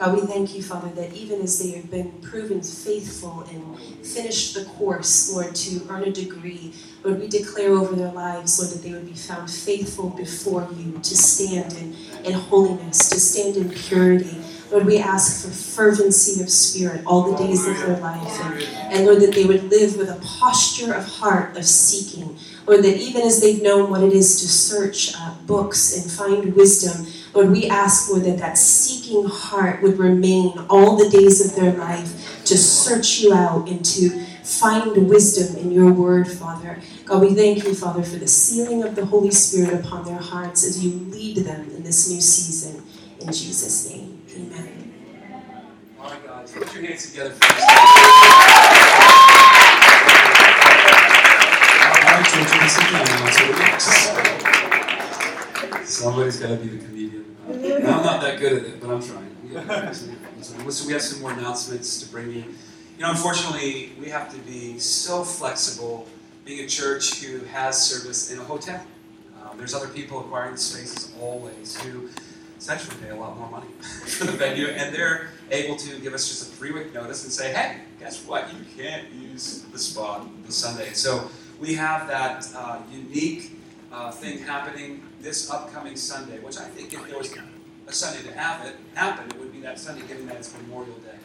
God, we thank you, Father, that even as they have been proven faithful and finished the course, Lord, to earn a degree, Lord, we declare over their lives, Lord, that they would be found faithful before you to stand in, in holiness, to stand in purity. Lord, we ask for fervency of spirit all the days of their life. And, and Lord, that they would live with a posture of heart of seeking. Lord, that even as they've known what it is to search uh, books and find wisdom, Lord, we ask, Lord, that that seeking heart would remain all the days of their life to search you out and to find wisdom in your word, Father. God, we thank you, Father, for the sealing of the Holy Spirit upon their hearts as you lead them in this new season. In Jesus' name, amen. All right, guys, put your hands together for this. All right, church, let's sit down now. So next. Somebody's got to be the comedian. I'm not that good at it, but I'm trying. Listen, we have some more announcements to bring you. You know, unfortunately, we have to be so flexible being a church who has service in a hotel. Um, there's other people acquiring the spaces always who essentially pay a lot more money for the venue, and they're able to give us just a three-week notice and say, "Hey, guess what? You can't use the spot this Sunday." So we have that uh, unique uh, thing happening this upcoming Sunday, which I think if there was a Sunday to have it happen, it would be that Sunday, given that it's Memorial Day.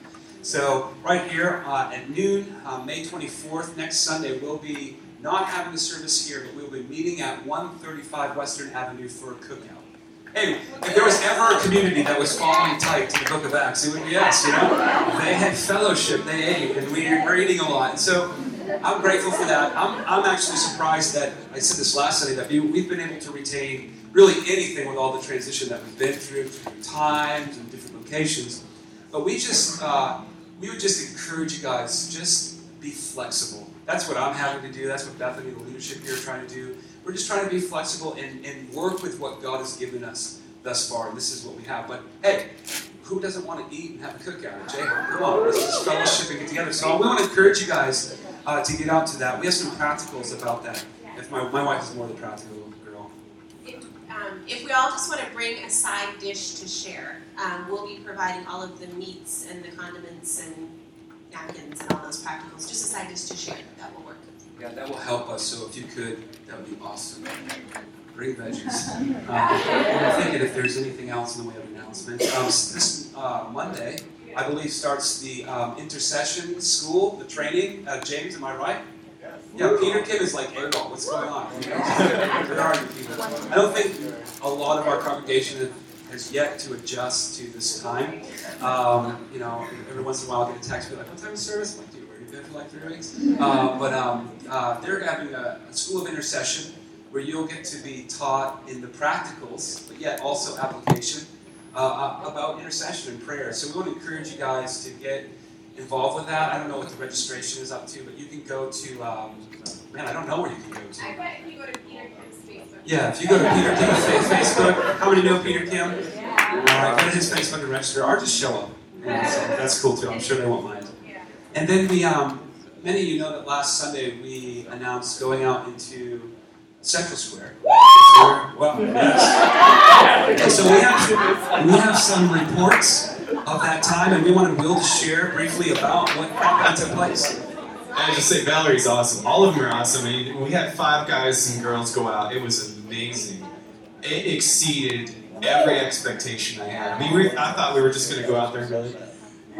So right here uh, at noon, uh, May 24th, next Sunday, we'll be not having a service here, but we'll be meeting at 135 Western Avenue for a cookout. Hey, if there was ever a community that was following tight to the Book of Acts, it would be us. You know, they had fellowship, they ate, and we were eating a lot. And so I'm grateful for that. I'm, I'm actually surprised that I said this last Sunday that we, we've been able to retain really anything with all the transition that we've been through, through times and different locations. But we just uh, we would just encourage you guys just be flexible. That's what I'm having to do. That's what Bethany, the leadership here, are trying to do. We're just trying to be flexible and, and work with what God has given us thus far. And this is what we have. But hey, who doesn't want to eat and have a cookout at j Come on, let's just fellowship and get together. So we want to encourage you guys uh, to get out to that. We have some practicals about that. If my, my wife is more the practical girl. If, um, if we all just want to bring a side dish to share, um, we'll be providing all of the meats and the condiments and napkins and all those practicals. Just a side dish to share. That will work. Yeah, that will help us. So if you could, that would be awesome. Bring veggies. Um, I'm thinking if there's anything else in the way of announcements. Um, this uh, Monday, I believe, starts the um, intercession school, the training. Uh, James, am I right? Yes. Yeah, Peter Kim is like, hey, what's going on? Where are you, Peter? I don't think a lot of our congregation has yet to adjust to this time. Um, you know, every once in a while I get a text, be like, what time is service? I'm like, dude, we've been for like three weeks. Uh, but um, uh, they're having a, a school of intercession where you'll get to be taught in the practicals, but yet also application uh, about intercession and prayer. So we want to encourage you guys to get involved with that. I don't know what the registration is up to, but you can go to, um, man, I don't know where you can go to. I bet if you go to Peter Kim's Facebook. Yeah, if you go to Peter Kim's Facebook, how many know Peter Kim? All right, go to his Facebook and register, or just show up. And so that's cool too. I'm sure they won't mind. And then we, um, many of you know that last Sunday we announced going out into Central Square. Well, yes. And so we have, we have some reports of that time, and we wanted Will to share briefly about what probably took place. I just say Valerie's awesome. All of them are awesome. I mean, we had five guys and girls go out. It was amazing. It exceeded every expectation I had. I mean, we, I thought we were just going to go out there and go,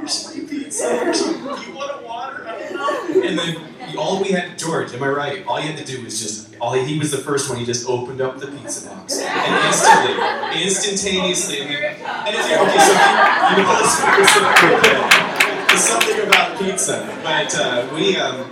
free pizza. Here's, you want a water? I don't know. And then all we had, George, am I right? All you had to do was just, all he, was the first one. He just opened up the pizza box and instantly, instantaneously. And it's okay. So you, you know something about pizza, but uh, we, um,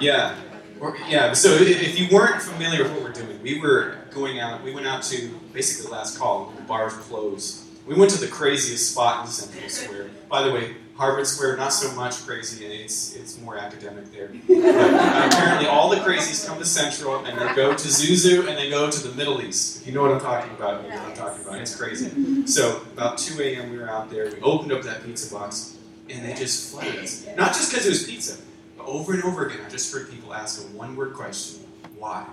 yeah, we're, yeah. So if you weren't familiar with what we're doing, we were going out. We went out to basically last call. The bars closed. We went to the craziest spot in Central Square. By the way, Harvard Square, not so much crazy. It's it's more academic there. But uh, apparently, all the crazies come to Central and they go to Zuzu and they go to the Middle East. If you know what I'm talking about, you know what I'm talking about. It's crazy. So about 2 a.m. we were out there. We opened up that pizza box and they just flooded us. Not just because it was pizza, but over and over again, I just heard people ask a one-word question: Why?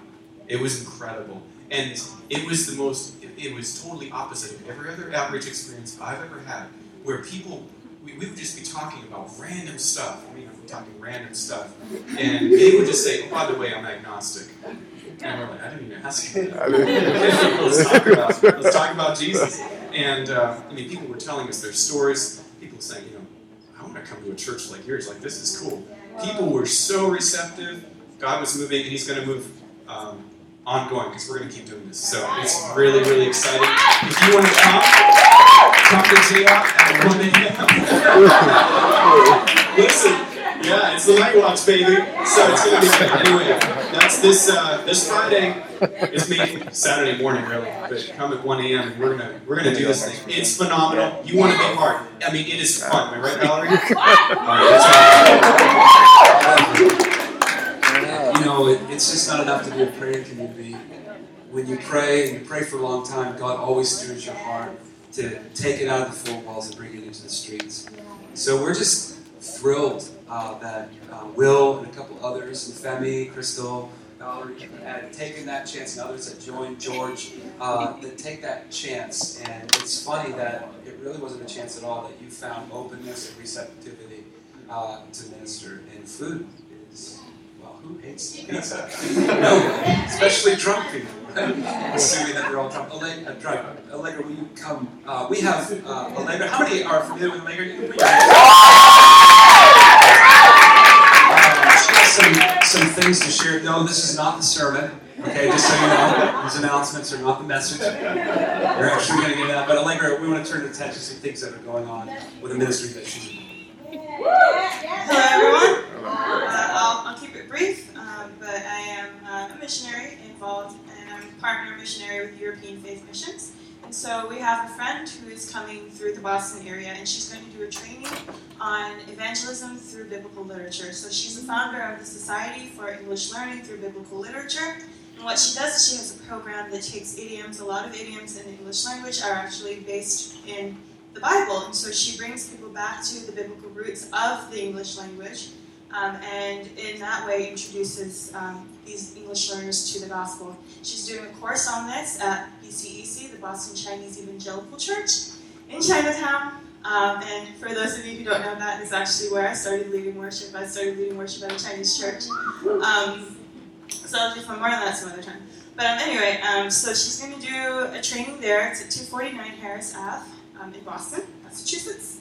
It was incredible, and it was the most. It, it was totally opposite of every other outreach experience I've ever had where people we, we would just be talking about random stuff. I mean, we're talking random stuff, and they would just say, "Oh, by the way, I'm agnostic." And we're like, "I didn't even ask you." that." Let's talk about let's talk about Jesus. And uh, I mean, people were telling us their stories. People saying, you know, I want to come to a church like yours. Like this is cool. People were so receptive. God was moving, and He's going to move um, ongoing because we're going to keep doing this. So it's really, really exciting. If you want to come, come to J-Rock at 1 a.m. Listen, yeah, it's the Night Watch, baby. So it's going to be anyway. That's this uh, this Friday. It's maybe Saturday morning, really. But come at 1 a.m. and we're gonna we're gonna do this thing. It's phenomenal. You want to be part. I mean, it is fun. Am I right, Valerie? All right, that's right. You know, it, it's just not enough to be a praying community. When you pray and you pray for a long time, God always stirs your heart to take it out of the four walls and bring it into the streets. So we're just thrilled uh, that uh, Will and a couple others, and Femi, Crystal, Valerie, had taken that chance, and others that joined George, uh, that take that chance. And it's funny that it really wasn't a chance at all that you found openness and receptivity uh, to minister. And food who hates pizza? no, especially drunk people. Assuming that they're all drunk. Allegra, uh. Allegra, will you come? Uh, we have uh, Allegra. How many are familiar with Allegra? You can put she has some, some things to share. No, this is not the sermon. Okay, just so you know, these announcements are not the message. We're actually going to get that. But Allegra, we want to turn attention to some things that are going on with the ministry that she's in. Hello, everyone. I'll, I'll keep it brief, um, but I am uh, a missionary involved, and I'm partner missionary with European Faith Missions. And so we have a friend who is coming through the Boston area, and she's going to do a training on evangelism through biblical literature. So she's the founder of the Society for English Learning Through Biblical Literature. And what she does is she has a program that takes idioms, a lot of idioms in the English language are actually based in the Bible, and so she brings people back to the biblical roots of the English language, um, and in that way introduces um, these English learners to the gospel. She's doing a course on this at BCEC, the Boston Chinese Evangelical Church, in Chinatown. Um, and for those of you who don't know, that is actually where I started leading worship. I started leading worship at a Chinese church. Um, so I'll do for more on that some other time. But um, anyway, um, so she's going to do a training there. It's at 249 Harrison Ave in Boston, Massachusetts.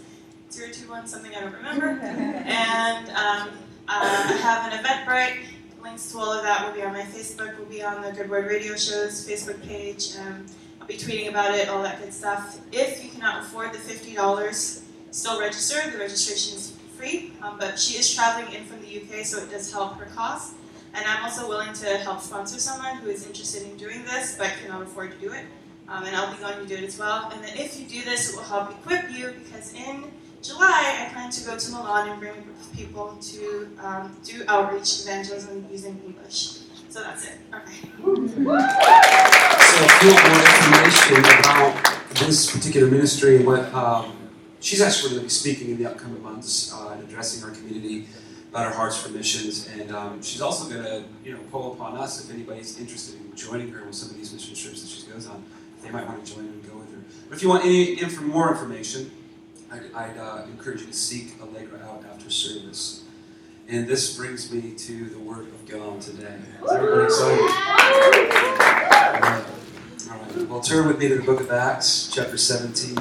021 something I don't remember. and um, uh, I have an Eventbrite. Links to all of that will be on my Facebook, will be on the Good Word Radio Show's Facebook page. Um, I'll be tweeting about it, all that good stuff. If you cannot afford the $50, still register. The registration is free, um, but she is traveling in from the UK, so it does help her cost. And I'm also willing to help sponsor someone who is interested in doing this but cannot afford to do it. Um, and I'll be going to do it as well. And then if you do this, it will help equip you because in July I plan to go to Milan and bring a group of people to um, do outreach evangelism using English. So that's it. Okay. So if you want more information about this particular ministry and what um, she's actually going to be speaking in the upcoming months uh, and addressing our community about our hearts for missions, and um, she's also going to, you know, call upon us if anybody's interested in joining her with some of these mission trips that she goes on. They might want to join and go with her. But if you want any inf- more information, I'd, I'd uh, encourage you to seek Allegra out after service. And this brings me to the Word of God today. Is everybody excited? All right. Well, turn with me to the book of Acts, chapter 17.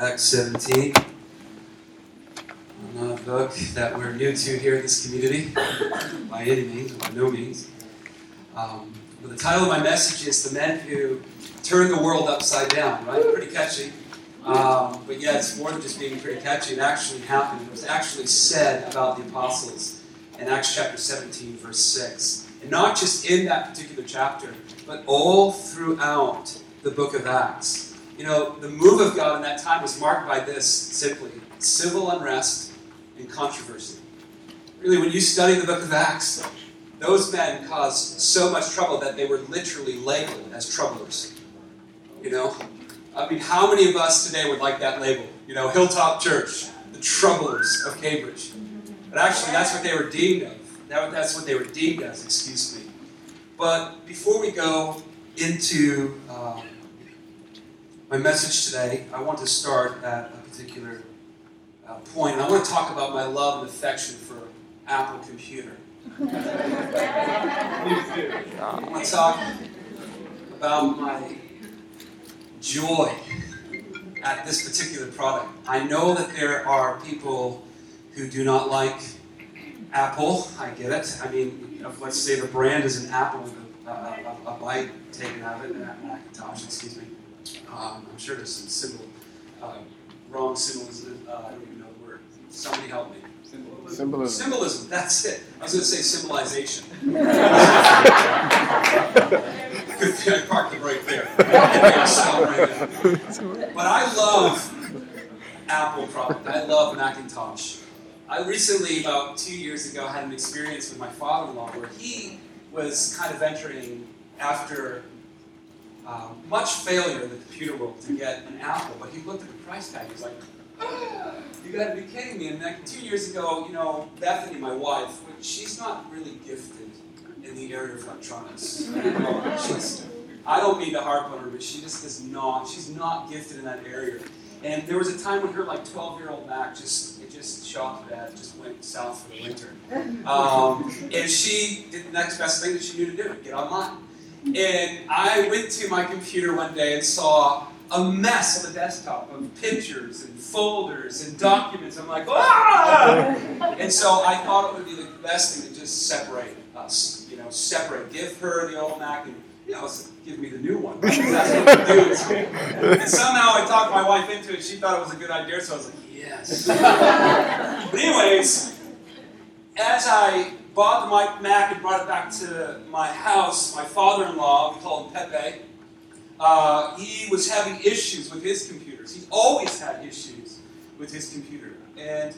Acts 17. Not a book that we're new to here in this community, by any means, by no means. Um, but the title of my message is The Men Who Turned the World Upside Down, right? Pretty catchy. Um, but yeah, it's more than just being pretty catchy. It actually happened. It was actually said about the apostles in Acts chapter 17, verse 6. And not just in that particular chapter, but all throughout the book of Acts. You know, the move of God in that time was marked by this simply civil unrest and controversy. Really, when you study the book of Acts, those men caused so much trouble that they were literally labeled as troublers. You know? I mean, how many of us today would like that label? You know, Hilltop Church, the troublers of Cambridge. But actually, that's what they were deemed of. That- That's what they were deemed as, excuse me. But before we go into um, my message today, I want to start at a particular uh, point. And I want to talk about my love and affection for Apple Computer. I want to talk about my joy at this particular product. I know that there are people who do not like Apple. I get it. I mean, let's say the brand is an apple with a, a, a, a bite taken out of it, a Macintosh, excuse me. Um, I'm sure there's some symbol, uh, wrong symbolism. Uh, I don't even know the word. Somebody help me. Symbolism. Symbolism, that's it. I was going to say symbolization. Good thing I parked it right there. But I love Apple product. I love Macintosh. I recently, about two years ago, had an experience with my father-in-law where he was kind of entering after uh, much failure in the computer world to get an Apple, but he looked at the price tag. He was like, "Ah, "You got to be kidding me!" And like two years ago, you know, Bethany, my wife, she's not really gifted in the area of electronics. She's- I don't mean to harp on her, but she just is not. She's not gifted in that area. And there was a time when her like 12 year old Mac just it just shot bad, just went south for the winter. Um, and she did the next best thing that she knew to do: get online. And I went to my computer one day and saw a mess on the desktop of pictures and folders and documents. I'm like, ah! And so I thought it would be the best thing to just separate us. You know, separate. Give her the old Mac and you know, s- give me the new one. And somehow I talked my wife into it. She thought it was a good idea, so I was like, yes. but anyways, as I bought the Mac and brought it back to my house, my father-in-law, we call him Pepe, uh, he was having issues with his computers. He's always had issues with his computer. And,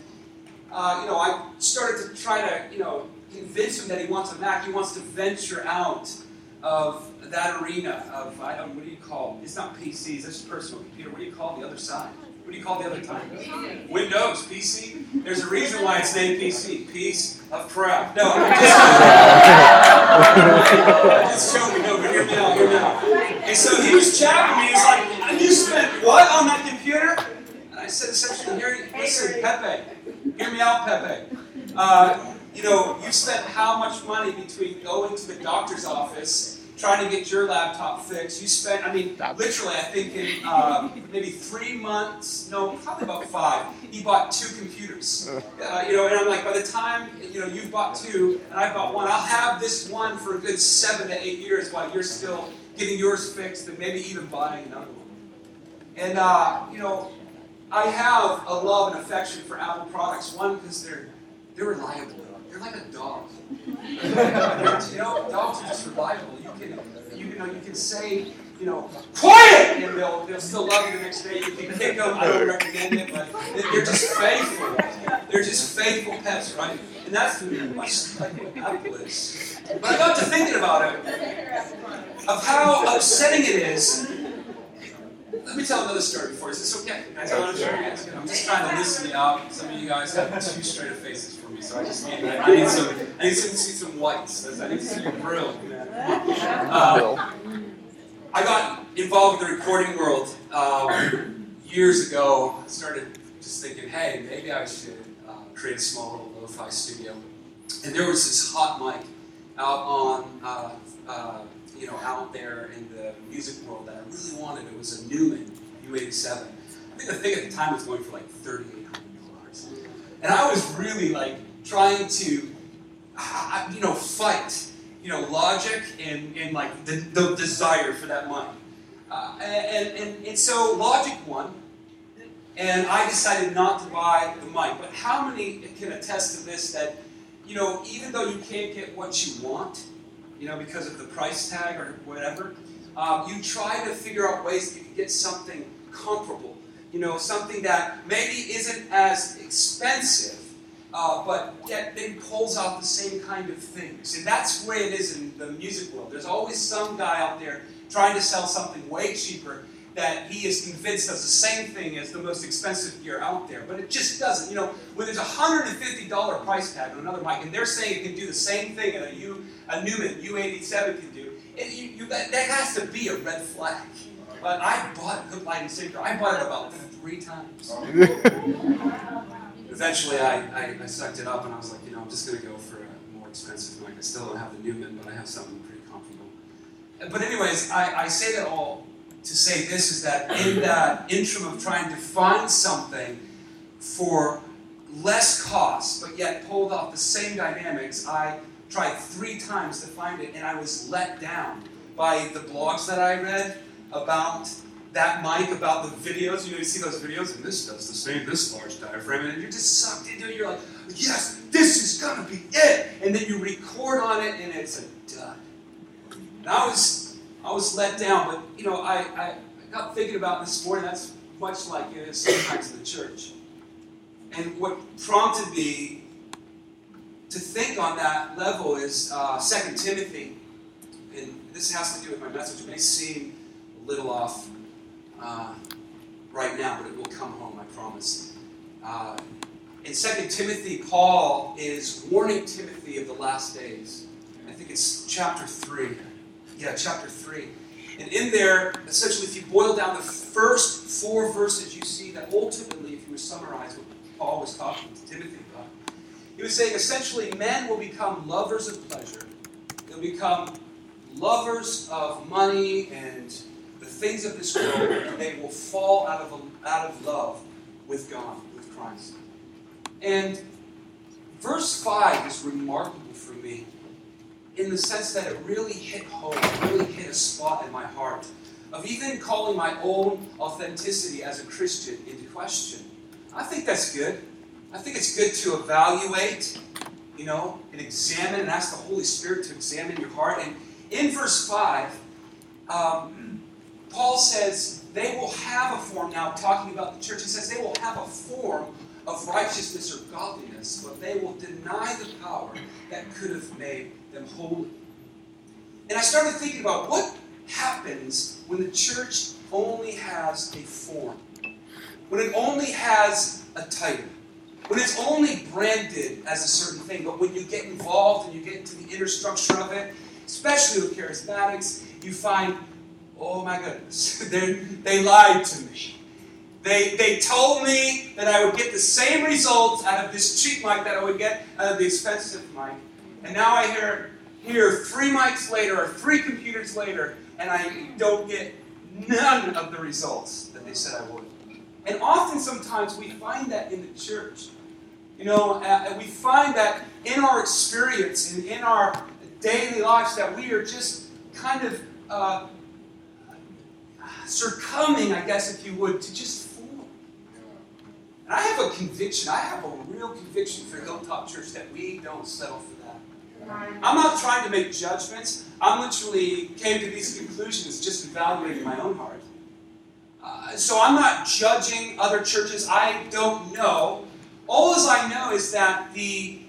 uh, you know, I started to try to, you know, convince him that he wants a Mac. He wants to venture out of that arena of, I don't, what do you call, it's not PCs, that's personal computer. What do you call the other side? What do you call the other time? Windows, PC. There's a reason why it's named PC. Piece of crap. No, just, just show me. No, but hear me out. Hear me out. And so he was chatting me. He's like, "And "You spent what on that computer?" And I said, "Essentially, here, listen, Pepe. Hear me out, Pepe. Uh, you know, you spent how much money between going to the doctor's office." Trying to get your laptop fixed, you spent, I mean, literally, I think in um, maybe three months, no, probably about five, he bought two computers. Uh, you know, and I'm like, by the time you know you've bought two and I've bought one, I'll have this one for a good seven to eight years while you're still getting yours fixed and maybe even buying another one. And uh, you know, I have a love and affection for Apple products. One because they're they're reliable. They're like a dog. you know, dogs are just reliable. You can you, know you can say you know quiet and they'll they'll still love you the next day. You can kick them. I don't recommend it, but they're just faithful. They're just faithful pets, right? And that's like what Apple is. But I got to thinking about it, of how upsetting it is. Let me tell another story before. Is this okay? Can I tell another story? I'm just trying to listen you out. Some of you guys have too straight of faces so I just need I need some I need to see some whites. I need to see your grill. Uh, I got involved in the recording world um, years ago. I started just thinking, hey, maybe I should uh, create a small little lo-fi studio. And there was this hot mic out on, uh, uh, you know, out there in the music world that I really wanted. It was a Neumann U87. I think the thing at the time was going for like thirty-eight hundred dollars, and I was really like trying to, you know, fight you know, logic and, and like the, the desire for that money. Uh, and, and, and so logic won, and I decided not to buy the mic. But how many can attest to this that, you know, even though you can't get what you want, you know, because of the price tag or whatever, um, you try to figure out ways that you can get something comparable, you know, something that maybe isn't as expensive, uh, but yet then pulls out the same kind of things. And that's the way it is in the music world. There's always some guy out there trying to sell something way cheaper that he is convinced does the same thing as the most expensive gear out there, but it just doesn't. You know, when there's a $150 price tag on another mic, and they're saying it can do the same thing that a, U, a Neumann U87 can do, it, you, you, that, that has to be a red flag. But I bought Hook, Line, and Sinker. I bought it about three times. Eventually, I, I, I sucked it up and I was like, you know, I'm just going to go for a more expensive mic. I still don't have the Neumann, but I have something pretty comfortable. But, anyways, I, I say that all to say this is that in that interim of trying to find something for less cost, but yet pulled off the same dynamics, I tried three times to find it and I was let down by the blogs that I read about that mic, about the videos. You know, you see those videos, and this does the same, this large diaphragm, and you're just sucked into it. You're like, yes, this is gonna be it. And then you record on it, and it's a dud. And I was, I was let down, but you know, I, I got thinking about this morning. That's much like it is sometimes in the church. And what prompted me to think on that level is uh, 2 Timothy. And this has to do with my message. It may seem a little off uh, right now, but it will come home, I promise. Uh, in 2 Timothy, Paul is warning Timothy of the last days. I think it's chapter 3. Yeah, chapter 3. And in there, essentially, if you boil down the first four verses, you see that ultimately, if you were to summarize what Paul was talking to Timothy about, he was saying essentially, men will become lovers of pleasure. They'll become lovers of money and things of this world, and they will fall out of, out of love with God, with Christ. And verse 5 is remarkable for me in the sense that it really hit home, it really hit a spot in my heart of even calling my own authenticity as a Christian into question. I think that's good. I think it's good to evaluate, you know, and examine and ask the Holy Spirit to examine your heart. And in verse 5, um, Paul says they will have a form, now talking about the church, he says they will have a form of righteousness or godliness, but they will deny the power that could have made them holy. And I started thinking about what happens when the church only has a form, when it only has a title, when it's only branded as a certain thing, but when you get involved and you get into the inner structure of it, especially with charismatics, you find, oh my goodness, they lied to me. They, they told me that I would get the same results out of this cheap mic that I would get out of the expensive mic. And now I hear, hear three mics later or three computers later, and I don't get none of the results that they said I would. And often, sometimes, we find that in the church. You know, uh, we find that in our experience and in our daily lives that we are just kind of uh, succumbing, I guess, if you would, to just form. And I have a conviction, I have a real conviction for Hilltop Church that we don't settle for that. I'm not trying to make judgments. I'm literally came to these conclusions just evaluating my own heart. Uh, so I'm not judging other churches. I don't know. All as I know is that the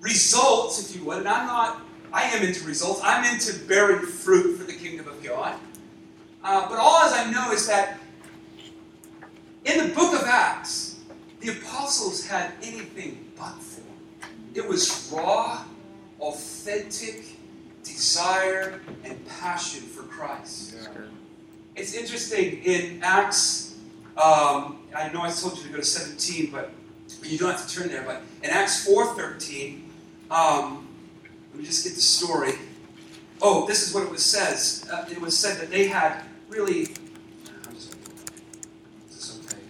results, if you would, and I'm not, I am into results. I'm into bearing fruit for the kingdom of God. Uh, but all as I know is that in the book of Acts, the apostles had anything but form. It was raw, authentic desire and passion for Christ. Yeah. It's interesting in Acts. Um, I know I told you to go to 17, but you don't have to turn there. But in Acts 4:13, um, let me just get the story. Oh, this is what it was says. Uh, it was said that they had really. Is this okay?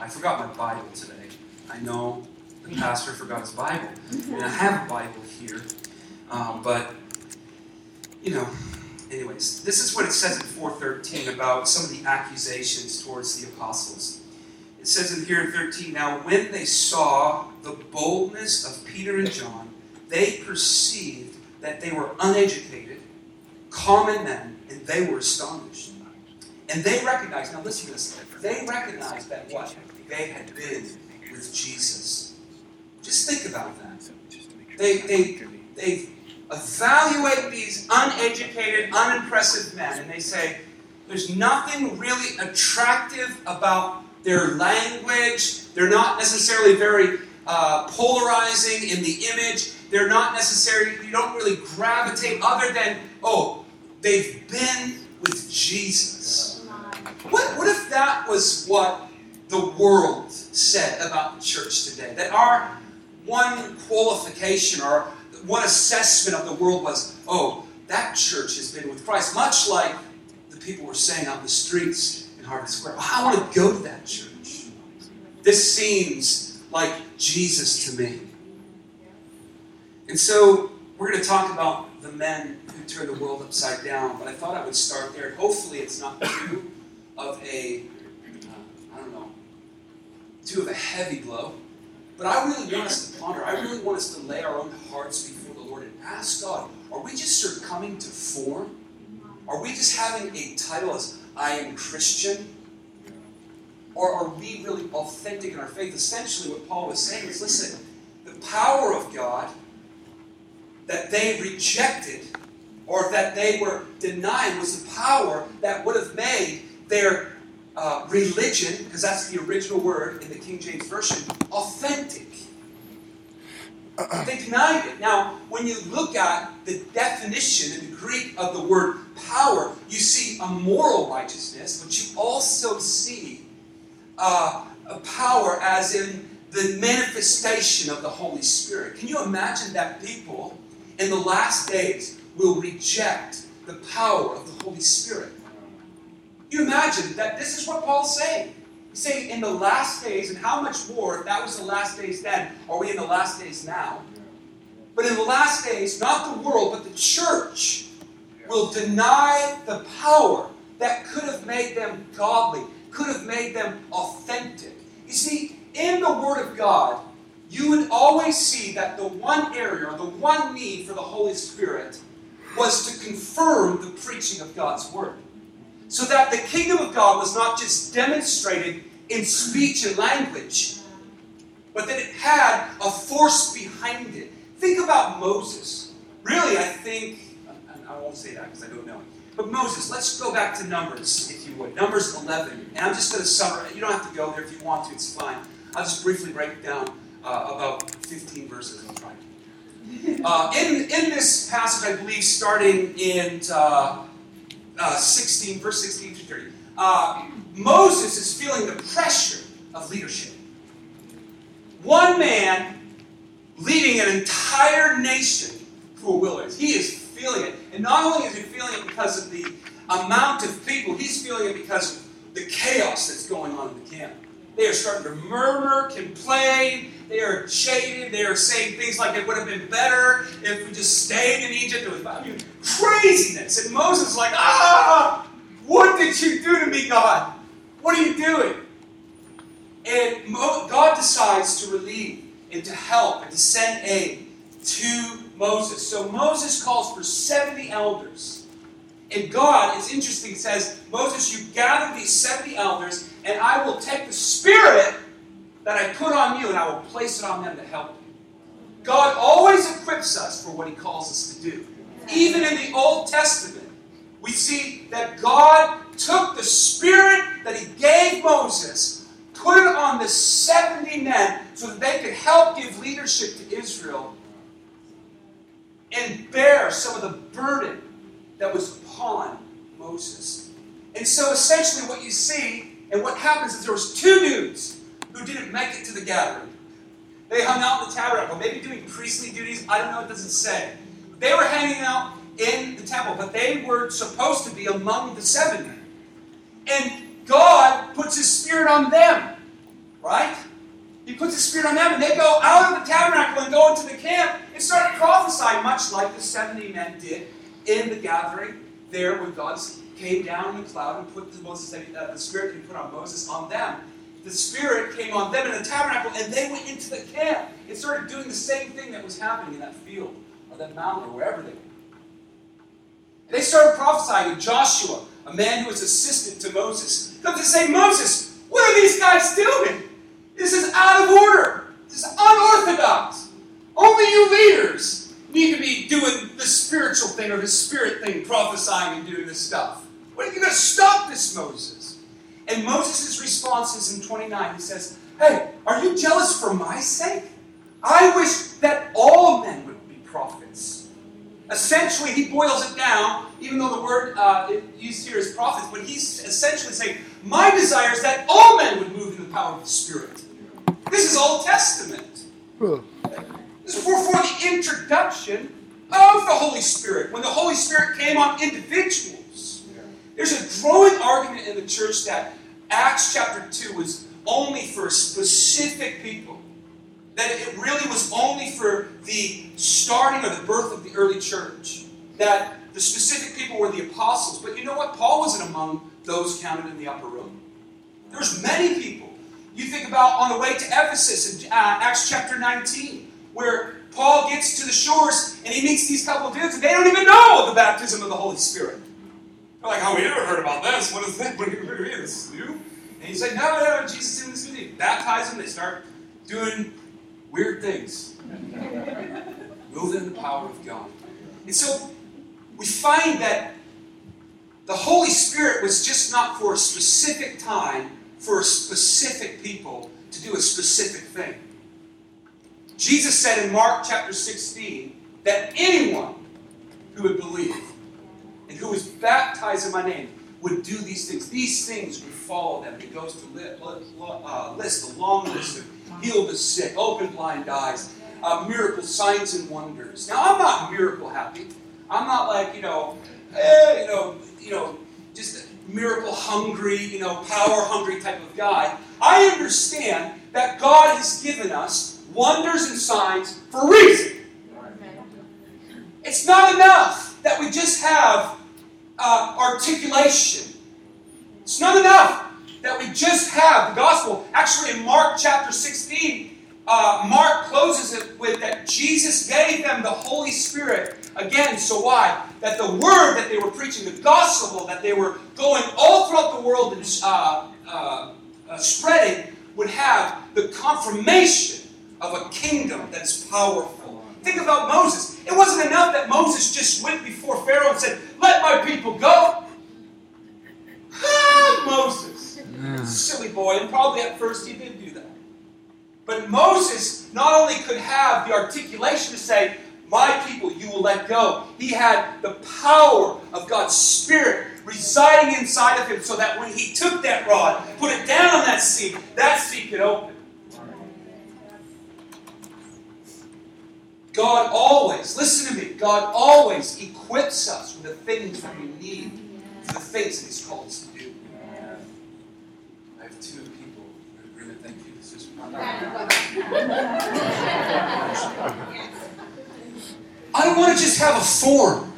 I forgot my Bible today. I know the pastor forgot his Bible, and I have a Bible here, um, but you know. Anyways, this is what it says in 4:13 about some of the accusations towards the apostles. It says in here in 13, now when they saw the boldness of Peter and John, they perceived that they were uneducated, common men, and they were astonished. And they recognized, now listen to this, they recognized that what? They had been with Jesus. Just think about that. They, they, they evaluate these uneducated, unimpressive men, and they say, there's nothing really attractive about their language. They're not necessarily very uh, polarizing in the image. They're not necessarily, you don't really gravitate other than, oh, they've been with Jesus. What, what if that was what the world said about the church today? That our one qualification or one assessment of the world was, oh, that church has been with Christ, much like the people were saying on the streets in Harvard Square. Well, I want to go to that church. This seems like Jesus to me. And so we're going to talk about the men who turned the world upside down, but I thought I would start there. Hopefully, it's not too of a, uh, I don't know, too of a heavy blow. But I really want us to ponder. I really want us to lay our own hearts before the Lord and ask God: Are we just coming to form? Are we just having a title as I am Christian? Or are we really authentic in our faith? Essentially, what Paul was saying is listen, the power of God that they rejected or that they were denying was the power that would have made their uh, religion, because that's the original word in the King James Version, authentic. They denied it. Now, when you look at the definition in the Greek of the word power, you see a moral righteousness, but you also see uh, a power as in the manifestation of the Holy Spirit. Can you imagine that people in the last days will reject the power of the Holy Spirit? You imagine that this is what Paul's saying. He's saying in the last days, and how much more, if that was the last days then, are we in the last days now? But in the last days, not the world, but the church will deny the power that could have made them godly, could have made them authentic. You see, in the Word of God, you would always see that the one area or the one need for the Holy Spirit was to confirm the preaching of God's Word. So that the kingdom of God was not just demonstrated in speech and language, but that it had a force behind it. Think about Moses. Really, I think, I won't say that because I don't know. But Moses, let's go back to Numbers, if you would. Numbers 11. And I'm just going to summarize. You don't have to go there if you want to, it's fine. I'll just briefly break down uh, about 15 verses. I'm trying. Uh, in, in this passage, I believe, starting in uh, uh, 16, verse 16 to 30, uh, Moses is feeling the pressure of leadership. One man leading an entire nation through a wilderness. He is feeling it. And not only is he feeling it because of the amount of people, he's feeling it because of the chaos that's going on in the camp. They are starting to murmur, complain. They are jaded. They are saying things like it would have been better if we just stayed in Egypt. It was, I mean, craziness. And Moses is like, ah, what did you do to me, God? What are you doing? And God decides to relieve and to help and to send aid to Moses. So Moses calls for 70 elders. And God, it's interesting, says, Moses, you gather these 70 elders, and I will take the spirit that I put on you and I will place it on them to help you. God always equips us for what he calls us to do. Even in the Old Testament, we see that God took the spirit that he gave Moses, put it on the 70 men so that they could help give leadership to Israel and bear some of the burden that was upon Moses. And so essentially what you see and what happens is there was two dudes who didn't make it to the gathering. They hung out in the tabernacle, maybe doing priestly duties. I don't know, it doesn't say. They were hanging out in the temple, but they were supposed to be among the 70. And God puts His Spirit on them, right? He puts His Spirit on them, and they go out of the tabernacle and go into the camp and start prophesying, much like the 70 men did in the gathering there when God came down in the cloud and put the, Moses, uh, the Spirit and put on Moses on them. The Spirit came on them in the tabernacle, and they went into the camp and started doing the same thing that was happening in that field or that mountain or wherever they were. And they started prophesying, and Joshua, a man who was assistant to Moses, comes to say, Moses, what are these guys doing? This is out of order. This is unorthodox. Only you leaders need to be doing the spiritual thing or the spirit thing, prophesying and doing this stuff. What are you going to stop this, Moses? And Moses' response is in 29. He says, Hey, are you jealous for my sake? I wish that all men would be prophets. Essentially, he boils it down, even though the word uh, used here is prophets, but he's essentially saying, my desire is that all men would move in the power of the Spirit. This is Old Testament. This is before the introduction of the Holy Spirit, when the Holy Spirit came on individuals. There's a growing argument in the church that Acts chapter 2 was only for specific people. That it really was only for the starting or the birth of the early church. That the specific people were the apostles. But you know what? Paul wasn't among those counted in the upper room. There's many people. You think about on the way to Ephesus in uh, Acts chapter 19, where Paul gets to the shores and he meets these couple of dudes, and they don't even know the baptism of the Holy Spirit. They're like, "How oh, we never heard about this? What is that? What is this is new?" And he's like, "No, no, Jesus did this with you. Baptize them. They start doing weird things, moving in the power of God." And so we find that the Holy Spirit was just not for a specific time, for a specific people to do a specific thing. Jesus said in Mark chapter 16 that anyone who would believe who was baptized in my name would do these things. These things would follow them. He goes to uh, list a long list of heal the sick, open blind eyes, uh, miracles, signs, and wonders. Now, I'm not miracle happy. I'm not like, you know, eh, you know, you know, just a miracle hungry, you know, power hungry type of guy. I understand that God has given us wonders and signs for a reason. It's not enough that we just have uh, articulation. It's not enough that we just have the gospel. Actually, in Mark chapter 16, uh, Mark closes it with that Jesus gave them the Holy Spirit. Again, so why? That the word that they were preaching, the gospel that they were going all throughout the world and uh, uh, uh spreading, would have the confirmation of a kingdom that's powerful. Think about Moses. It wasn't enough that Moses just went before Pharaoh and said, Let my people go. Ah, Moses. Yeah. Silly boy. And probably at first he did do that. But Moses not only could have the articulation to say, My people, you will let go, he had the power of God's Spirit residing inside of him so that when he took that rod, put it down on that sea, that sea could open. God always, listen to me, God always equips us with the things that we need for the things that He's called us to do. I have two people in agreement. Thank you. This is I don't want to just have a form.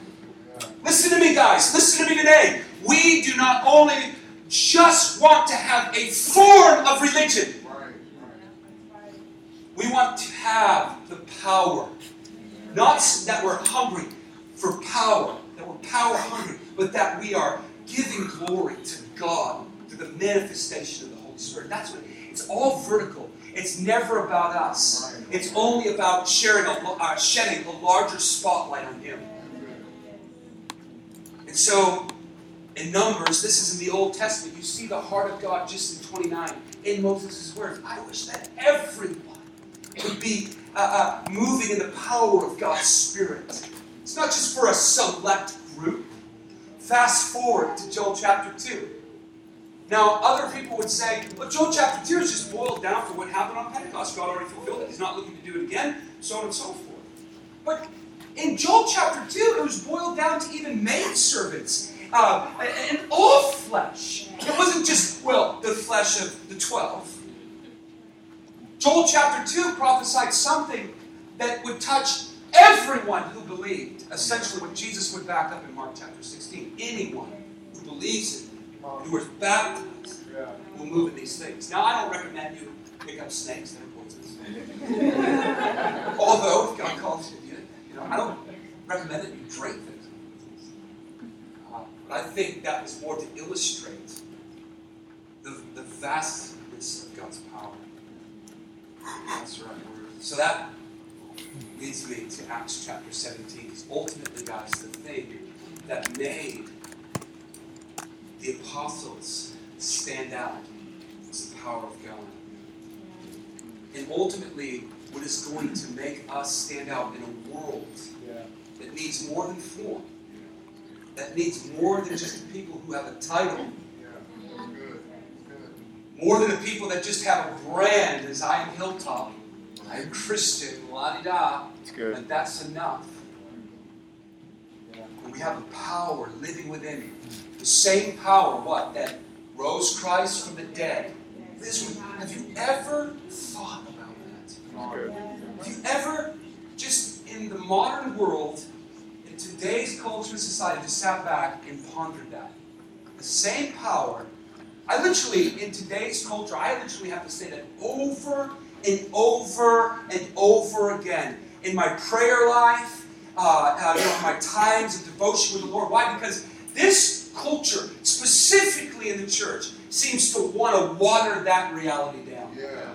Listen to me, guys. Listen to me today. We do not only just want to have a form of religion. We want to have the power not that we're hungry for power, that we're power hungry, but that we are giving glory to God through the manifestation of the Holy Spirit. That's what it's all vertical. It's never about us. It's only about sharing a, uh, shedding a larger spotlight on Him. And so, in Numbers, this is in the Old Testament, you see the heart of God just in 29 in Moses' words. I wish that everyone would be uh, uh, moving in the power of God's Spirit. It's not just for a select group. Fast forward to Joel chapter 2. Now, other people would say, well, Joel chapter 2 is just boiled down for what happened on Pentecost. God already fulfilled it. He's not looking to do it again, so on and so forth. But in Joel chapter 2, it was boiled down to even maidservants uh, and all flesh. It wasn't just, well, the flesh of the 12. Joel chapter 2 prophesied something that would touch everyone who believed. Essentially, what Jesus would back up in Mark chapter 16. Anyone who believes in and who is baptized will move in these things. Now, I don't recommend you pick up snakes that are poisonous. Although, if God calls you to do it, you know, I don't recommend that you drink things. Uh, but I think that was more to illustrate the, the vastness of God's power. That's right. So that leads me to Acts chapter 17. Because ultimately, guys, the thing that made the apostles stand out was the power of God. And ultimately, what is going to make us stand out in a world that needs more than form, that needs more than just people who have a title. More than the people that just have a brand as I am Hilltop, I am Christian, la di da, and that's enough. When we have a power living within you, the same power, what, that rose Christ from the dead. This, have you ever thought about that? Have you ever, just in the modern world, in today's culture and society, just sat back and pondered that? The same power. I literally, in today's culture, I literally have to say that over and over and over again in my prayer life, uh, uh, you know, my times of devotion with the Lord. Why? Because this culture, specifically in the church, seems to want to water that reality down. Yeah.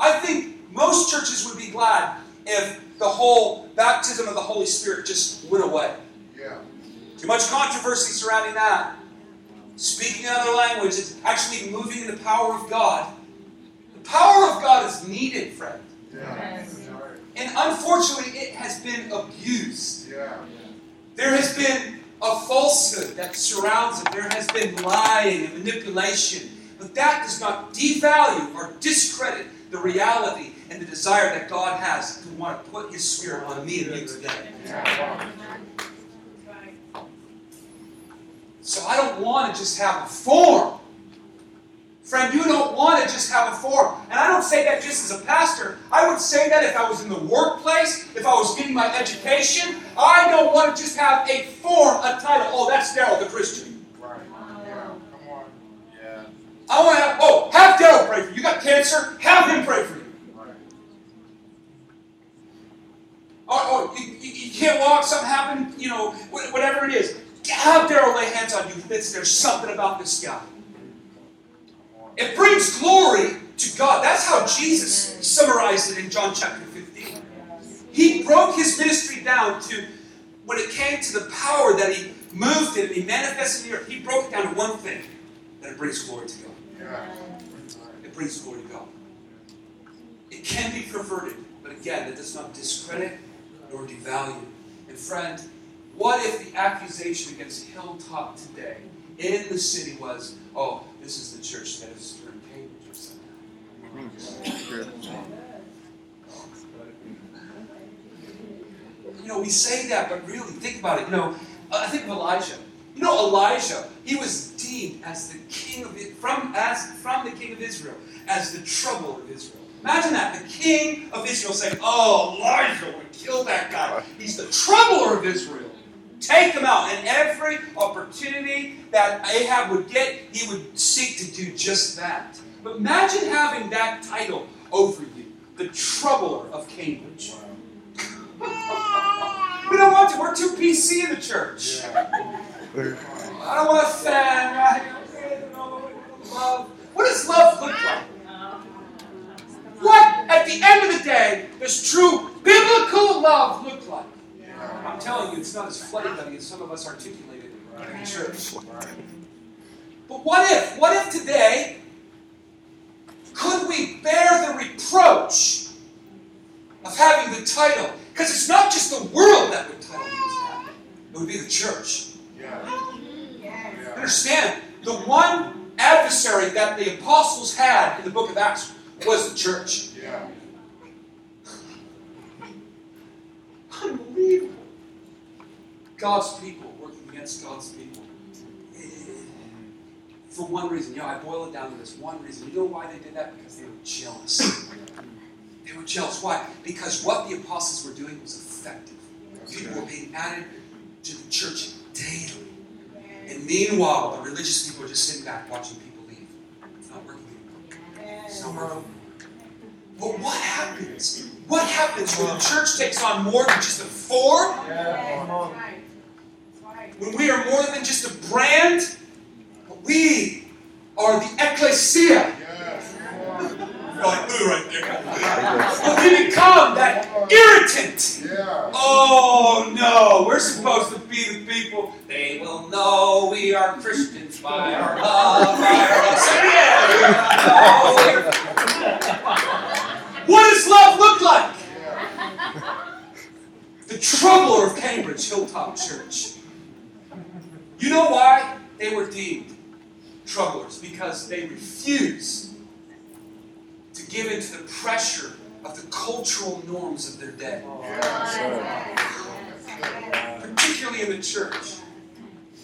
I think most churches would be glad if the whole baptism of the Holy Spirit just went away. Yeah. Too much controversy surrounding that. Speaking another language is actually moving in the power of God. The power of God is needed, friend. And unfortunately, it has been abused. There has been a falsehood that surrounds it. There has been lying and manipulation. But that does not devalue or discredit the reality and the desire that God has to want to put His Spirit on me and you today. So I don't want to just have a form. Friend, you don't want to just have a form. And I don't say that just as a pastor. I would say that if I was in the workplace, if I was getting my education. I don't want to just have a form, a title. Oh, that's Daryl the Christian. Right. Yeah. Come on. Yeah. I want to have, oh, have Daryl pray for you. You got cancer? Have him pray for you. Oh, oh you, you, you can't walk, something happened, you know, whatever it is. Have Daryl lay hands on you. It's, there's something about this guy. It brings glory to God. That's how Jesus summarized it in John chapter 15. He broke his ministry down to when it came to the power that he moved in and he manifested in the earth, he broke it down to one thing that it brings glory to God. It brings glory to God. It can be perverted, but again, it does not discredit nor devalue. And friend, what if the accusation against Hilltop today in the city was, oh, this is the church that is turned Cambridge or something? You know, we say that, but really, think about it. You know, I think of Elijah. You know, Elijah, he was deemed as the king of from as from the king of Israel as the trouble of Israel. Imagine that, the king of Israel saying, "Oh, Elijah would kill that guy. He's the troubler of Israel. Take him out." And every opportunity that Ahab would get, he would seek to do just that. But imagine having that title over you, the troubler of Cambridge. We don't want to. We're too PC in the church. I don't want to Love. What does love look like? What, at the end of the day, does true biblical love look like? I'm telling you, it's not as fuddy-duddy as some of us articulated in the church. But what if? What if today could we bear the reproach of having the title? Because it's not just the world that would title you that. It would be the church. Understand, the one adversary that the apostles had in the book of Acts was the church. Unbelievable. God's people working against God's people. For one reason, you know, I boil it down to this one reason. You know why they did that? Because they were jealous. They were jealous. Why? Because what the apostles were doing was effective. People were being added to the church daily. And meanwhile, the religious people are just sitting back watching people leave. It's not working anymore. It's not working. But what happens? What happens when the church takes on more than just a form? When we are more than just a brand? We are the ecclesia. You're oh, like, right there. But we become that irritant. Oh no, we're supposed to be the people. They will know we are Christians by our love, by our love. Yeah. What does love look like? The troubler of Cambridge Hilltop Church. You know why they were deemed troublers because they refused to give in to the pressure of the cultural norms of their day, oh, particularly in the church.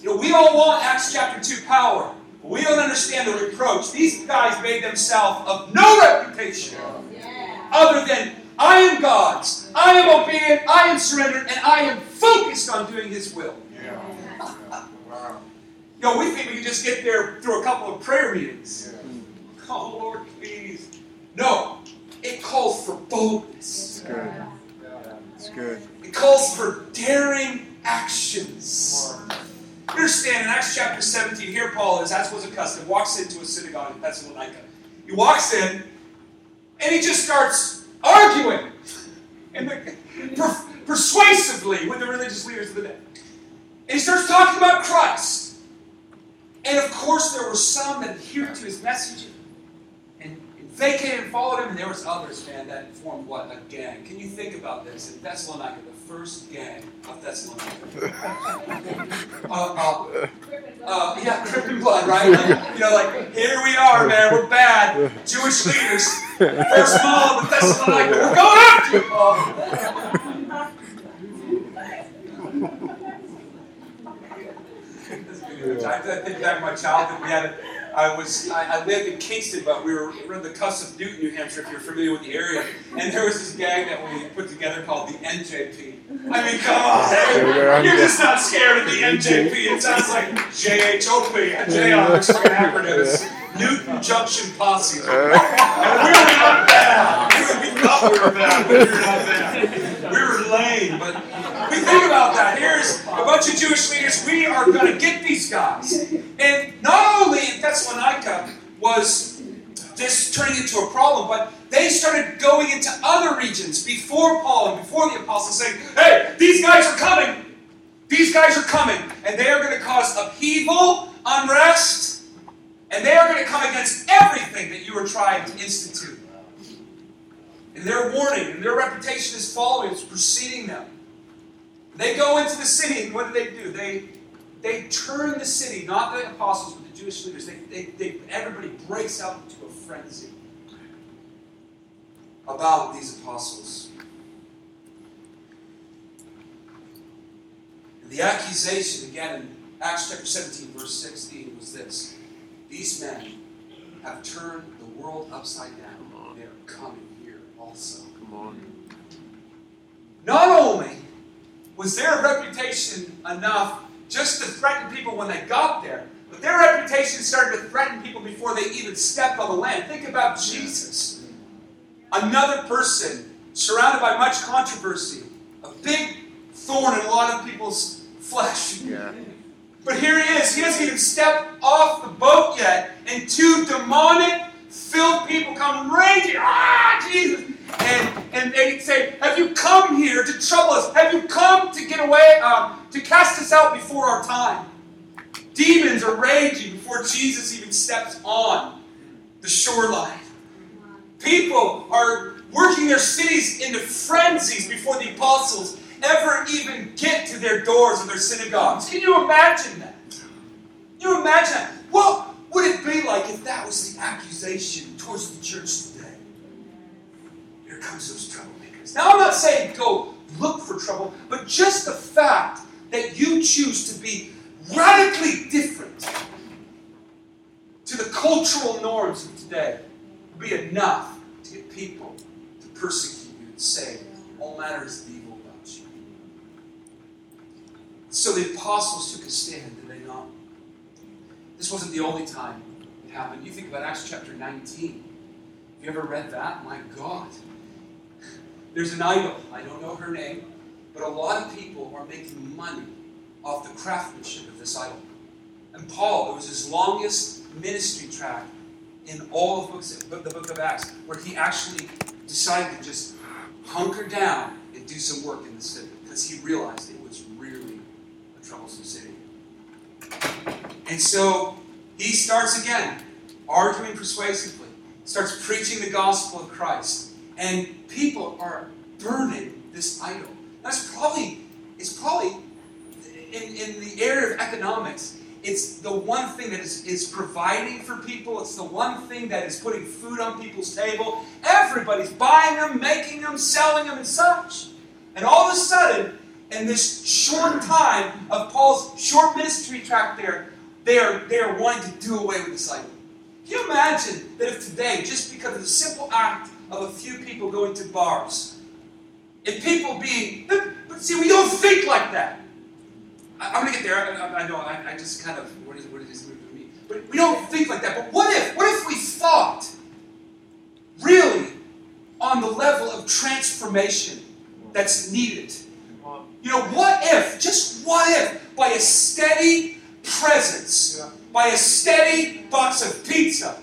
You know, we all want Acts chapter 2 power, but we don't understand the reproach. These guys made themselves of no reputation other than I am God's, I am obedient, I am surrendered, and I am focused on doing His will. You know, we think we can just get there through a couple of prayer meetings. Oh, Lord, please. No, it calls for boldness. It's good. It's good. It calls for daring actions. You understand, in Acts chapter 17, here Paul is, as was accustomed, walks into a synagogue in Thessalonica. He walks in, and he just starts arguing and the, per, persuasively with the religious leaders of the day. And he starts talking about Christ. And of course, there were some that adhered to his message and, and vacated and followed him, and there was others, man, that formed what? A gang. Can you think about this? In Thessalonica, the first gang of Thessalonica. uh, uh, uh, yeah, Crippen blood, right? Like, you know, like, here we are, man, we're bad. Jewish leaders. First of Thessalonica, we're going after you, I think back to my childhood. We had a, I was I, I lived in Kingston, but we were, we were in the cusp of Newton, New Hampshire, if you're familiar with the area. And there was this gang that we put together called the NJP. I mean, come on, you're just not scared of the NJP. It sounds like JHOP. A J on looks like an acronym. It's Newton Junction Posse. Uh. And we were not bad. We thought we were bad, but we were not bad. We were lame, but think about that. Here's a bunch of Jewish leaders. We are going to get these guys. And not only in Thessalonica was this turning into a problem, but they started going into other regions before Paul and before the apostles saying, hey, these guys are coming. These guys are coming. And they are going to cause upheaval, unrest, and they are going to come against everything that you are trying to institute. And their warning and their reputation is following, it's preceding them. They go into the city, and what do they do? They they turn the city, not the apostles, but the Jewish leaders. They, they, they everybody breaks out into a frenzy about these apostles. And the accusation, again, in Acts chapter 17, verse 16, was this These men have turned the world upside down. They are coming here also. Come on. Not only was their reputation enough just to threaten people when they got there, but their reputation started to threaten people before they even stepped on the land. Think about Jesus. Another person surrounded by much controversy, a big thorn in a lot of people's flesh. Yeah. But here he is. He doesn't even step off the boat yet, and two demonic filled people come raging. Ah, Jesus! And, and they say, Have you come here to trouble us? Have you come to get away, um, to cast us out before our time? Demons are raging before Jesus even steps on the shoreline. People are working their cities into frenzies before the apostles ever even get to their doors of their synagogues. Can you imagine that? Can you imagine that? What would it be like if that was the accusation towards the church today? Here comes those troublemakers. Now, I'm not saying go look for trouble, but just the fact that you choose to be radically different to the cultural norms of today will be enough to get people to persecute you and say all manner is evil about you. So the apostles took a stand, did they not? This wasn't the only time it happened. You think about Acts chapter 19. Have you ever read that? My God. There's an idol. I don't know her name, but a lot of people are making money off the craftsmanship of this idol. And Paul, it was his longest ministry tract in all of books, the book of Acts, where he actually decided to just hunker down and do some work in the city because he realized it was really a troublesome city. And so he starts again, arguing persuasively, starts preaching the gospel of Christ, and people are burning this idol. That's probably, it's probably in, in the area of economics, it's the one thing that is, is providing for people. It's the one thing that is putting food on people's table. Everybody's buying them, making them, selling them, and such. And all of a sudden, in this short time of Paul's short ministry track there, they are, they are wanting to do away with the cycle. Can you imagine that if today, just because of the simple act of a few people going to bars, if people being, but see, we don't think like that. I, am going to get there. I, I know. I, I, just kind of what is what is this movie me? But we don't think like that. But what if? What if we thought really on the level of transformation that's needed? You know, what if? Just what if by a steady presence, by a steady box of pizza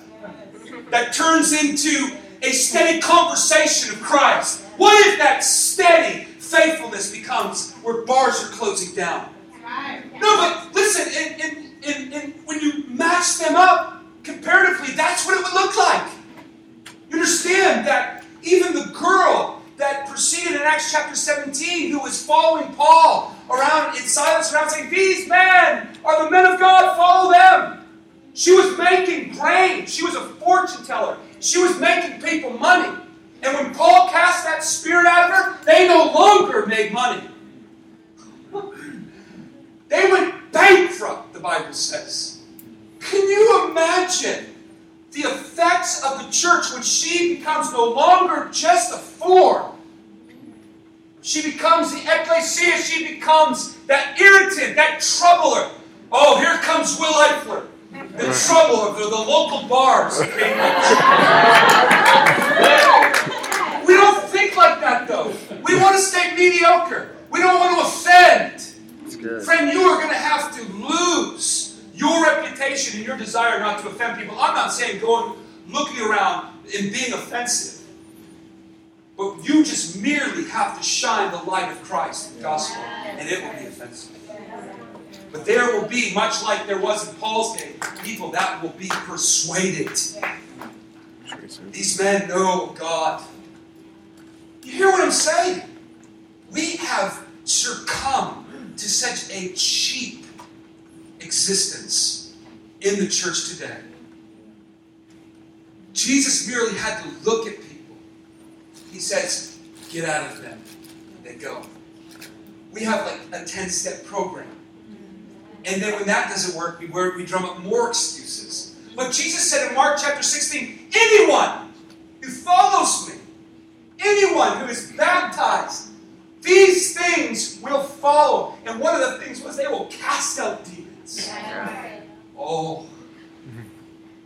that turns into a steady conversation of Christ? What if that steady faithfulness becomes where bars are closing down? No, but listen, in, when you match them up comparatively, that's what it would look like. You understand that even the girl that proceeded in Acts chapter 17, who was following Paul around in silence around saying, These men are the men of God, follow them. She was making grain. She was a fortune teller. She was making people money. And when Paul cast that spirit out of her, they no longer made money. They went bankrupt, the Bible says. Can you imagine the effects of the church when she becomes no longer just a form? She becomes the ecclesia, she becomes that irritant, that troubler. Oh, here comes Will Eifler, the trouble of the, the local bars. we don't think like that though. We want to stay mediocre. We don't want to offend. Friend, you are going to have to lose your reputation and your desire not to offend people. I'm not saying going looking around and being offensive. But you just merely have to shine the light of Christ, the gospel, and it will be offensive. But there will be, much like there was in Paul's day, people that will be persuaded. These men know God. You hear what I'm saying? We have succumbed to such a cheap existence in the church today. Jesus merely had to look at people. He says, Get out of them. They go. We have like a 10 step program. And then when that doesn't work, we, we drum up more excuses. But Jesus said in Mark chapter 16 anyone who follows me, anyone who is baptized these things will follow. And one of the things was they will cast out demons. Oh.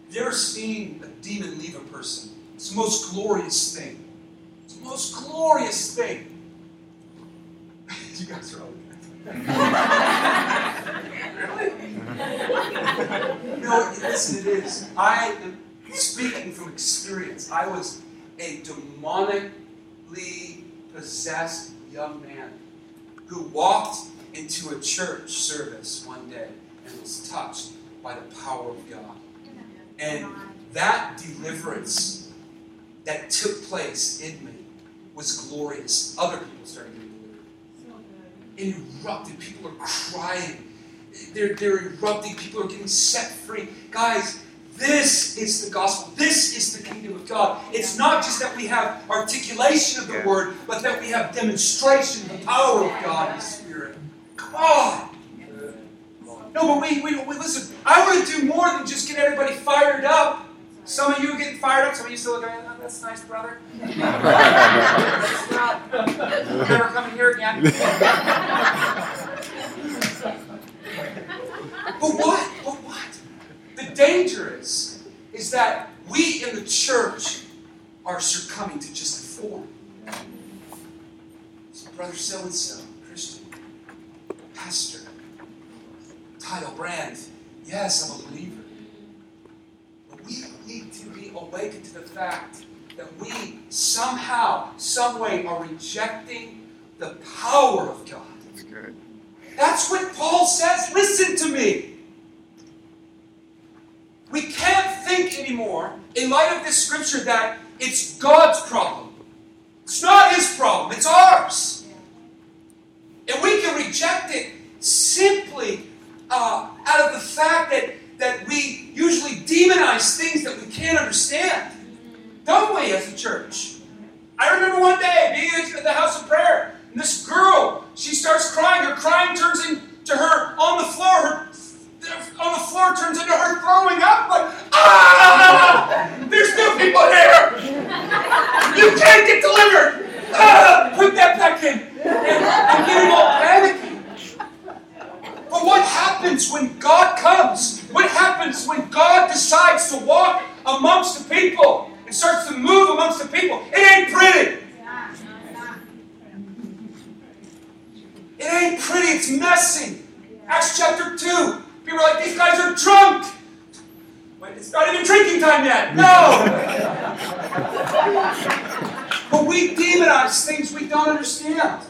Have you ever seen a demon leave a person? It's the most glorious thing. It's the most glorious thing. you guys are all really? no, listen, it is. I am speaking from experience. I was a demonically possessed young man who walked into a church service one day and was touched by the power of God. And that deliverance that took place in me was glorious. Other people started getting delivered. Erupted. People are crying. They're, they're erupting. People are getting set free. Guys, this is the gospel. This is the kingdom of God. It's not just that we have articulation of the word, but that we have demonstration of the power of God in the Spirit. Come on. No, but we, we, we listen. I want to do more than just get everybody fired up. Some of you are getting fired up. Some of you still looking at, oh, that's nice, brother. that's not. Never coming here again. but what? But what? The danger is, is that we in the church are succumbing to just a form. So brother so and so, Christian, pastor, title, brand. Yes, I'm a believer. But we need to be awakened to the fact that we somehow, some way, are rejecting the power of God. That's what Paul says. Listen to me. We can't think anymore, in light of this scripture, that it's God's problem. It's not His problem, it's ours. And we can reject it simply uh, out of the fact that, that we usually demonize things that we can't understand. Don't we as a church? I remember one day being at the house of prayer, and this girl, she starts crying. Her crying turns into her on the floor. Her on the floor turns into her throwing up like, ah! There's new people here! You can't get delivered! Ah! Put that back in! And I'm getting all panicky. But what happens when God comes? What happens when God decides to walk amongst the people and starts to move amongst the people? It ain't pretty. It ain't pretty, it's messy. Acts chapter 2. People are like, these guys are drunk. Wait, it's not even drinking time yet. No. but we demonize things we don't understand.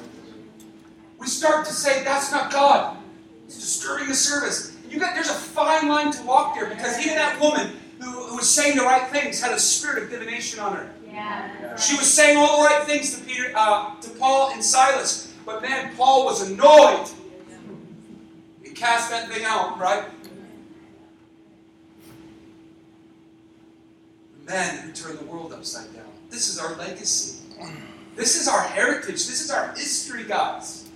We start to say, that's not God. It's disturbing the service. You got there's a fine line to walk there because even that woman who, who was saying the right things had a spirit of divination on her. Yeah. She was saying all the right things to Peter, uh, to Paul and Silas, but man, Paul was annoyed. He cast that thing out, right? The men who turned the world upside down. This is our legacy. This is our heritage. This is our history, guys.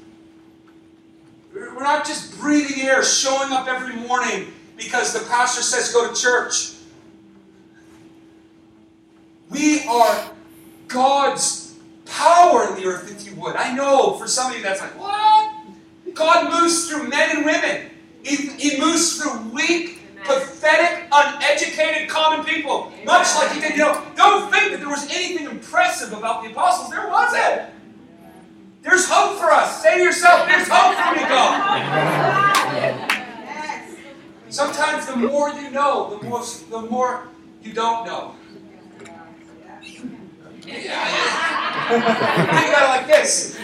We're not just breathing air, showing up every morning because the pastor says go to church. We are God's power in the earth, if you would. I know for some of you that's like, what? God moves through men and women. He, he moves through weak, pathetic, uneducated, common people. Much like he did, you know, don't think that there was anything impressive about the apostles. There wasn't. There's hope for us. Say to yourself, there's hope for me, God. Sometimes the more you know, the more the more you don't know. About it like this.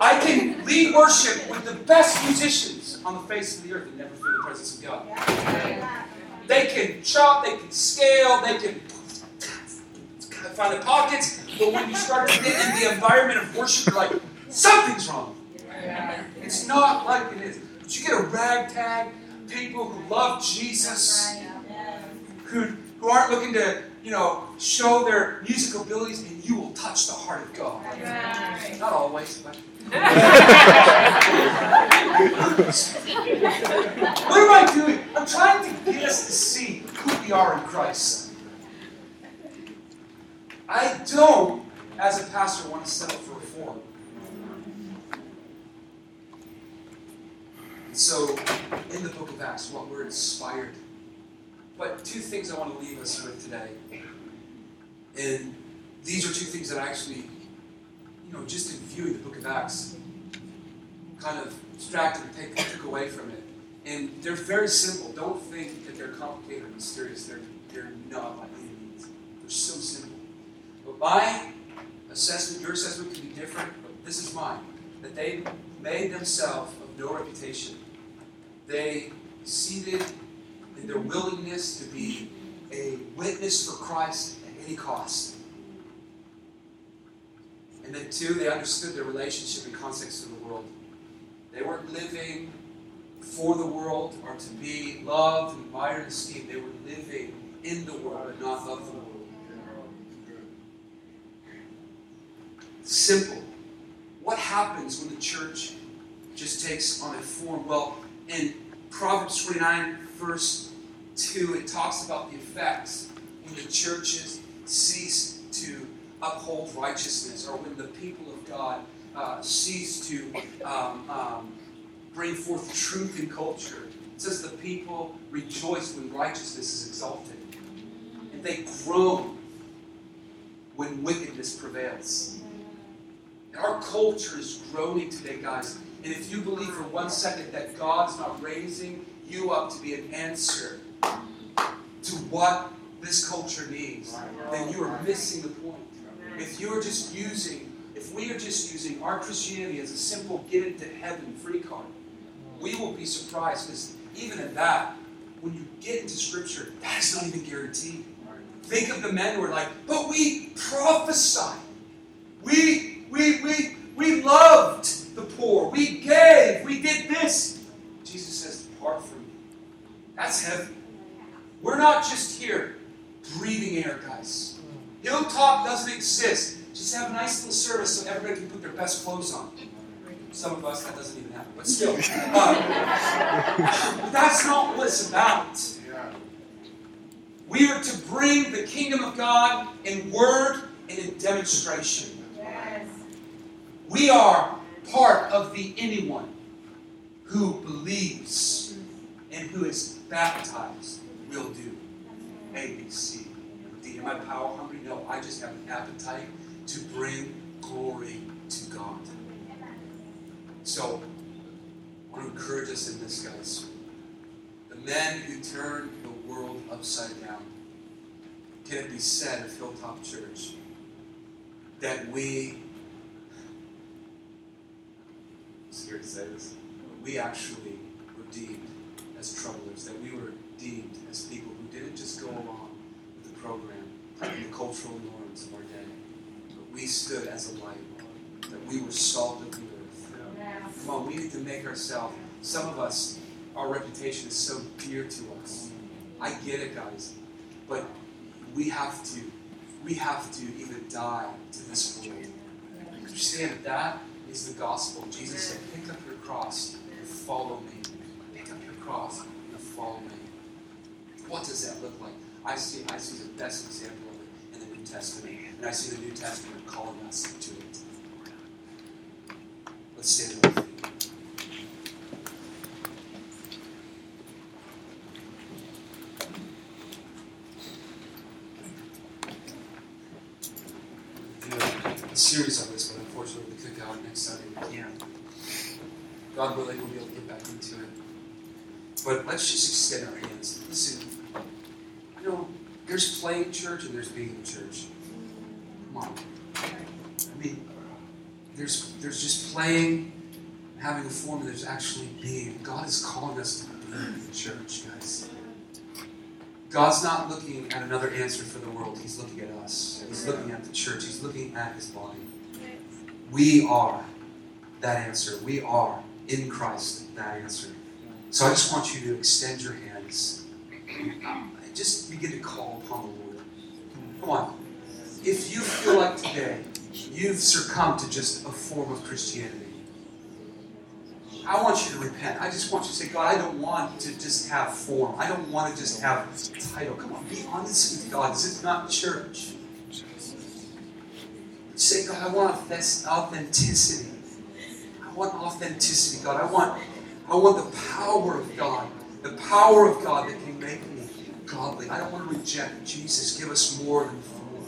I can lead worship with the best musicians on the face of the earth and never feel the presence of God. They can chop, they can scale, they can find the pockets, but when you start to get in the environment of worship, you're like, something's wrong. It's not like it is. But you get a ragtag, people who love Jesus, who, who aren't looking to, you know, show their musical abilities, and you will touch the heart of God. Not always, but. what am I doing? I'm trying to get us to see who we are in Christ. I don't, as a pastor, want to settle for reform. And so, in the book of Acts, what we're inspired. But two things I want to leave us with today. And these are two things that I actually, you know, just in viewing the book of Acts, kind of distracted and take, took away from it. And they're very simple. Don't think that they're complicated or mysterious. They're, they're not by any means. They're so simple. But my assessment, your assessment can be different, but this is mine. That they made themselves of no reputation. They seated their willingness to be a witness for Christ at any cost. And then two, they understood their relationship and context to the world. They weren't living for the world or to be loved and admired and esteemed. They were living in the world and not of the world. Simple. What happens when the church just takes on a form? Well, in Proverbs 29, verse 2, it talks about the effects when the churches cease to uphold righteousness or when the people of God uh, cease to um, um, bring forth truth in culture. It says the people rejoice when righteousness is exalted, and they groan when wickedness prevails. And our culture is groaning today, guys. And if you believe for one second that God's not raising you up to be an answer to what this culture needs, then you are missing the point. If you're just using, if we are just using our Christianity as a simple get into heaven free card, we will be surprised because even at that, when you get into Scripture, that is not even guaranteed. Think of the men who are like, but we prophesy. We, we, we, we loved That's heavy. We're not just here breathing air, guys. Hilltop doesn't exist. Just have a nice little service so everybody can put their best clothes on. Some of us, that doesn't even happen, but still. Um, that's not what it's about. We are to bring the kingdom of God in word and in demonstration. Yes. We are part of the anyone who believes and who is baptized will do. A, B, C, D. Am I power hungry? No, I just have an appetite to bring glory to God. So, I want to encourage us in this, guys. The men who turned the world upside down. Can it be said of Hilltop Church that we, I'm scared to say this, we actually were deemed as troublers, that we were deemed as people who didn't just go along with the program and the cultural norms of our day, but we stood as a light, that we were salt of the earth. Come on, we need to make ourselves, some of us, our reputation is so dear to us. I get it, guys, but we have to, we have to even die to this world. Understand that that is the gospel. Jesus said, pick up your cross and follow me. Up cross and follow me. What does that look like? I see, I see the best example of it in the New Testament, and I see the New Testament calling us to it. Let's stand a series of this, but unfortunately we could go out next Sunday. We. God willing, we'll be able to get back into it. But let's just extend our hands. Listen, you know, there's playing church and there's being in church. Come on. I mean, there's there's just playing, having a form, and there's actually being. God is calling us to be in church, guys. God's not looking at another answer for the world. He's looking at us. He's looking at the church. He's looking at his body. We are that answer. We are in Christ that answer. So I just want you to extend your hands. and Just begin to call upon the Lord. Come on. If you feel like today you've succumbed to just a form of Christianity, I want you to repent. I just want you to say, God, I don't want to just have form. I don't want to just have title. Come on, be honest with God. This is not church. Say, God, I want authenticity. I want authenticity, God. I want, I want the power of God. The power of God that can make me godly. I don't want to reject Jesus. Give us more than form.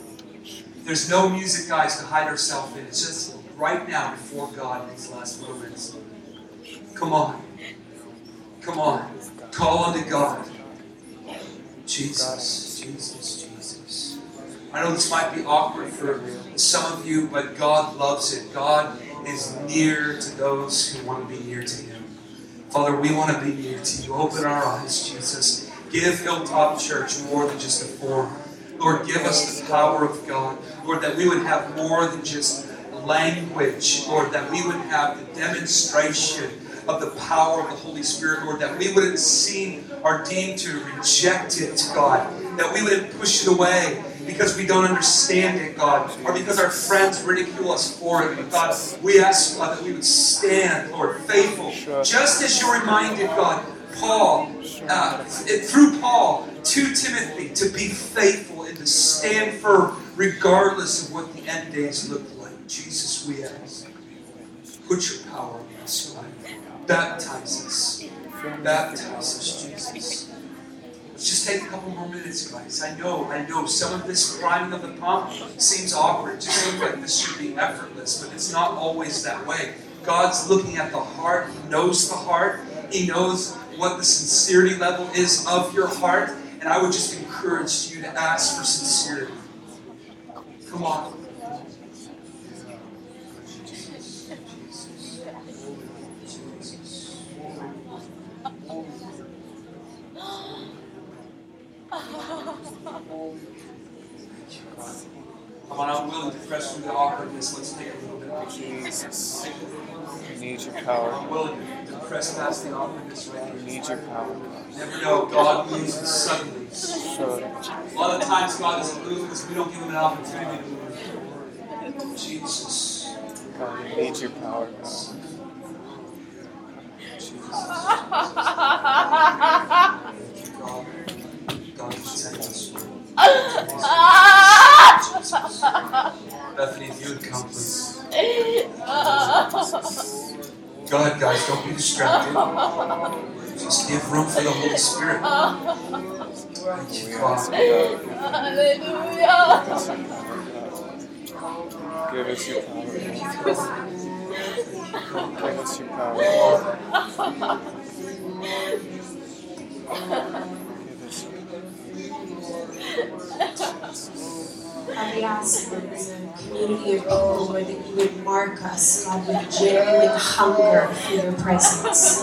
There's no music, guys, to hide ourselves in. It's just right now before God in these last moments. Come on. Come on. Call unto God. Jesus, Jesus, Jesus. I know this might be awkward for some of you, but God loves it. God is near to those who want to be near to Him. Father, we want to be near to you. Open our eyes, Jesus. Give Hilltop Church more than just a form. Lord, give us the power of God. Lord, that we would have more than just language. Lord, that we would have the demonstration of the power of the Holy Spirit, Lord, that we wouldn't seem or deem to reject it, God, that we wouldn't push it away because we don't understand it, God, or because our friends ridicule us for it. But God, we ask, God, that we would stand, Lord, faithful, just as you reminded, God, Paul, uh, through Paul, to Timothy, to be faithful and to stand firm regardless of what the end days look like. Jesus, we ask, put your power in us, God. Baptize us. Baptize us, Jesus. Let's just take a couple more minutes, guys. I know, I know, some of this priming of the pump seems awkward. It just like this should be effortless, but it's not always that way. God's looking at the heart. He knows the heart. He knows what the sincerity level is of your heart. And I would just encourage you to ask for sincerity. Come on. Come on, I'm willing to press through the awkwardness. Let's take a little bit of Jesus. We need your power. I'm willing to press past the awkwardness right We need your power. You never know, God moves suddenly Sure. A lot of times God doesn't move because we don't give him an opportunity to move. Jesus. God, we need your power, God. Jesus. Bethany, if you would come, please. Go ahead, guys. Don't be distracted. Just give room for the Holy Spirit. Thank you, God. you, Hallelujah. Give us your power. Give us your power. Give us God, we ask, as a community of people, Lord, that you would mark us, God, with genuine hunger for your presence.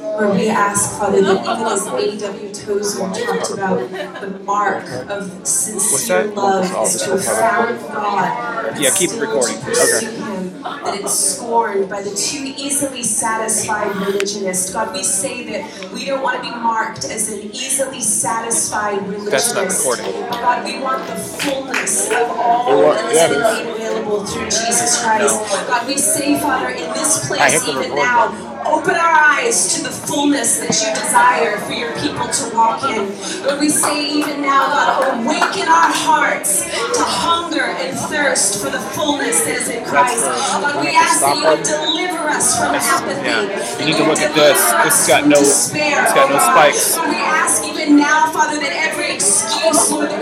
Lord, we ask, Father, that even as A.W. Tozer talked about the mark of sincere love is this to have found God. Yeah, keep still recording. Okay. Him, that it's scorned by the too easily satisfied religionist. God, we say that we don't want to be marked as an easily satisfied religionist. That's not recording. God, we want the fullness of all It wa- that yeah, has been made available through Jesus Christ. God, we say, Father, in this place, even now, open our eyes to the fullness that you desire for your people to walk in. Lord, we say, even now, God, awaken our hearts to hunger and thirst for the fullness that is in Christ. God, we ask that you would deliver us from apathy. yeah. You need to look at this. This has got no- despair, it's got oh no spikes. God, we ask even now, Father, that every excuse, Lord, that we